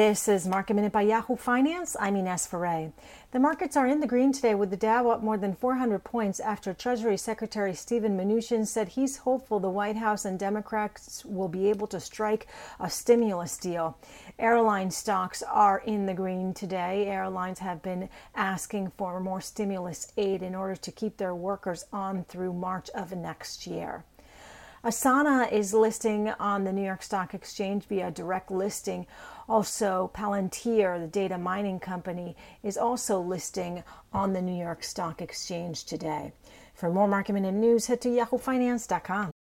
This is Market Minute by Yahoo Finance. I'm Ines Ferre. The markets are in the green today with the Dow up more than 400 points after Treasury Secretary Steven Mnuchin said he's hopeful the White House and Democrats will be able to strike a stimulus deal. Airline stocks are in the green today. Airlines have been asking for more stimulus aid in order to keep their workers on through March of next year. Asana is listing on the New York Stock Exchange via direct listing. Also, Palantir, the data mining company, is also listing on the New York Stock Exchange today. For more market minute news, head to yahoofinance.com.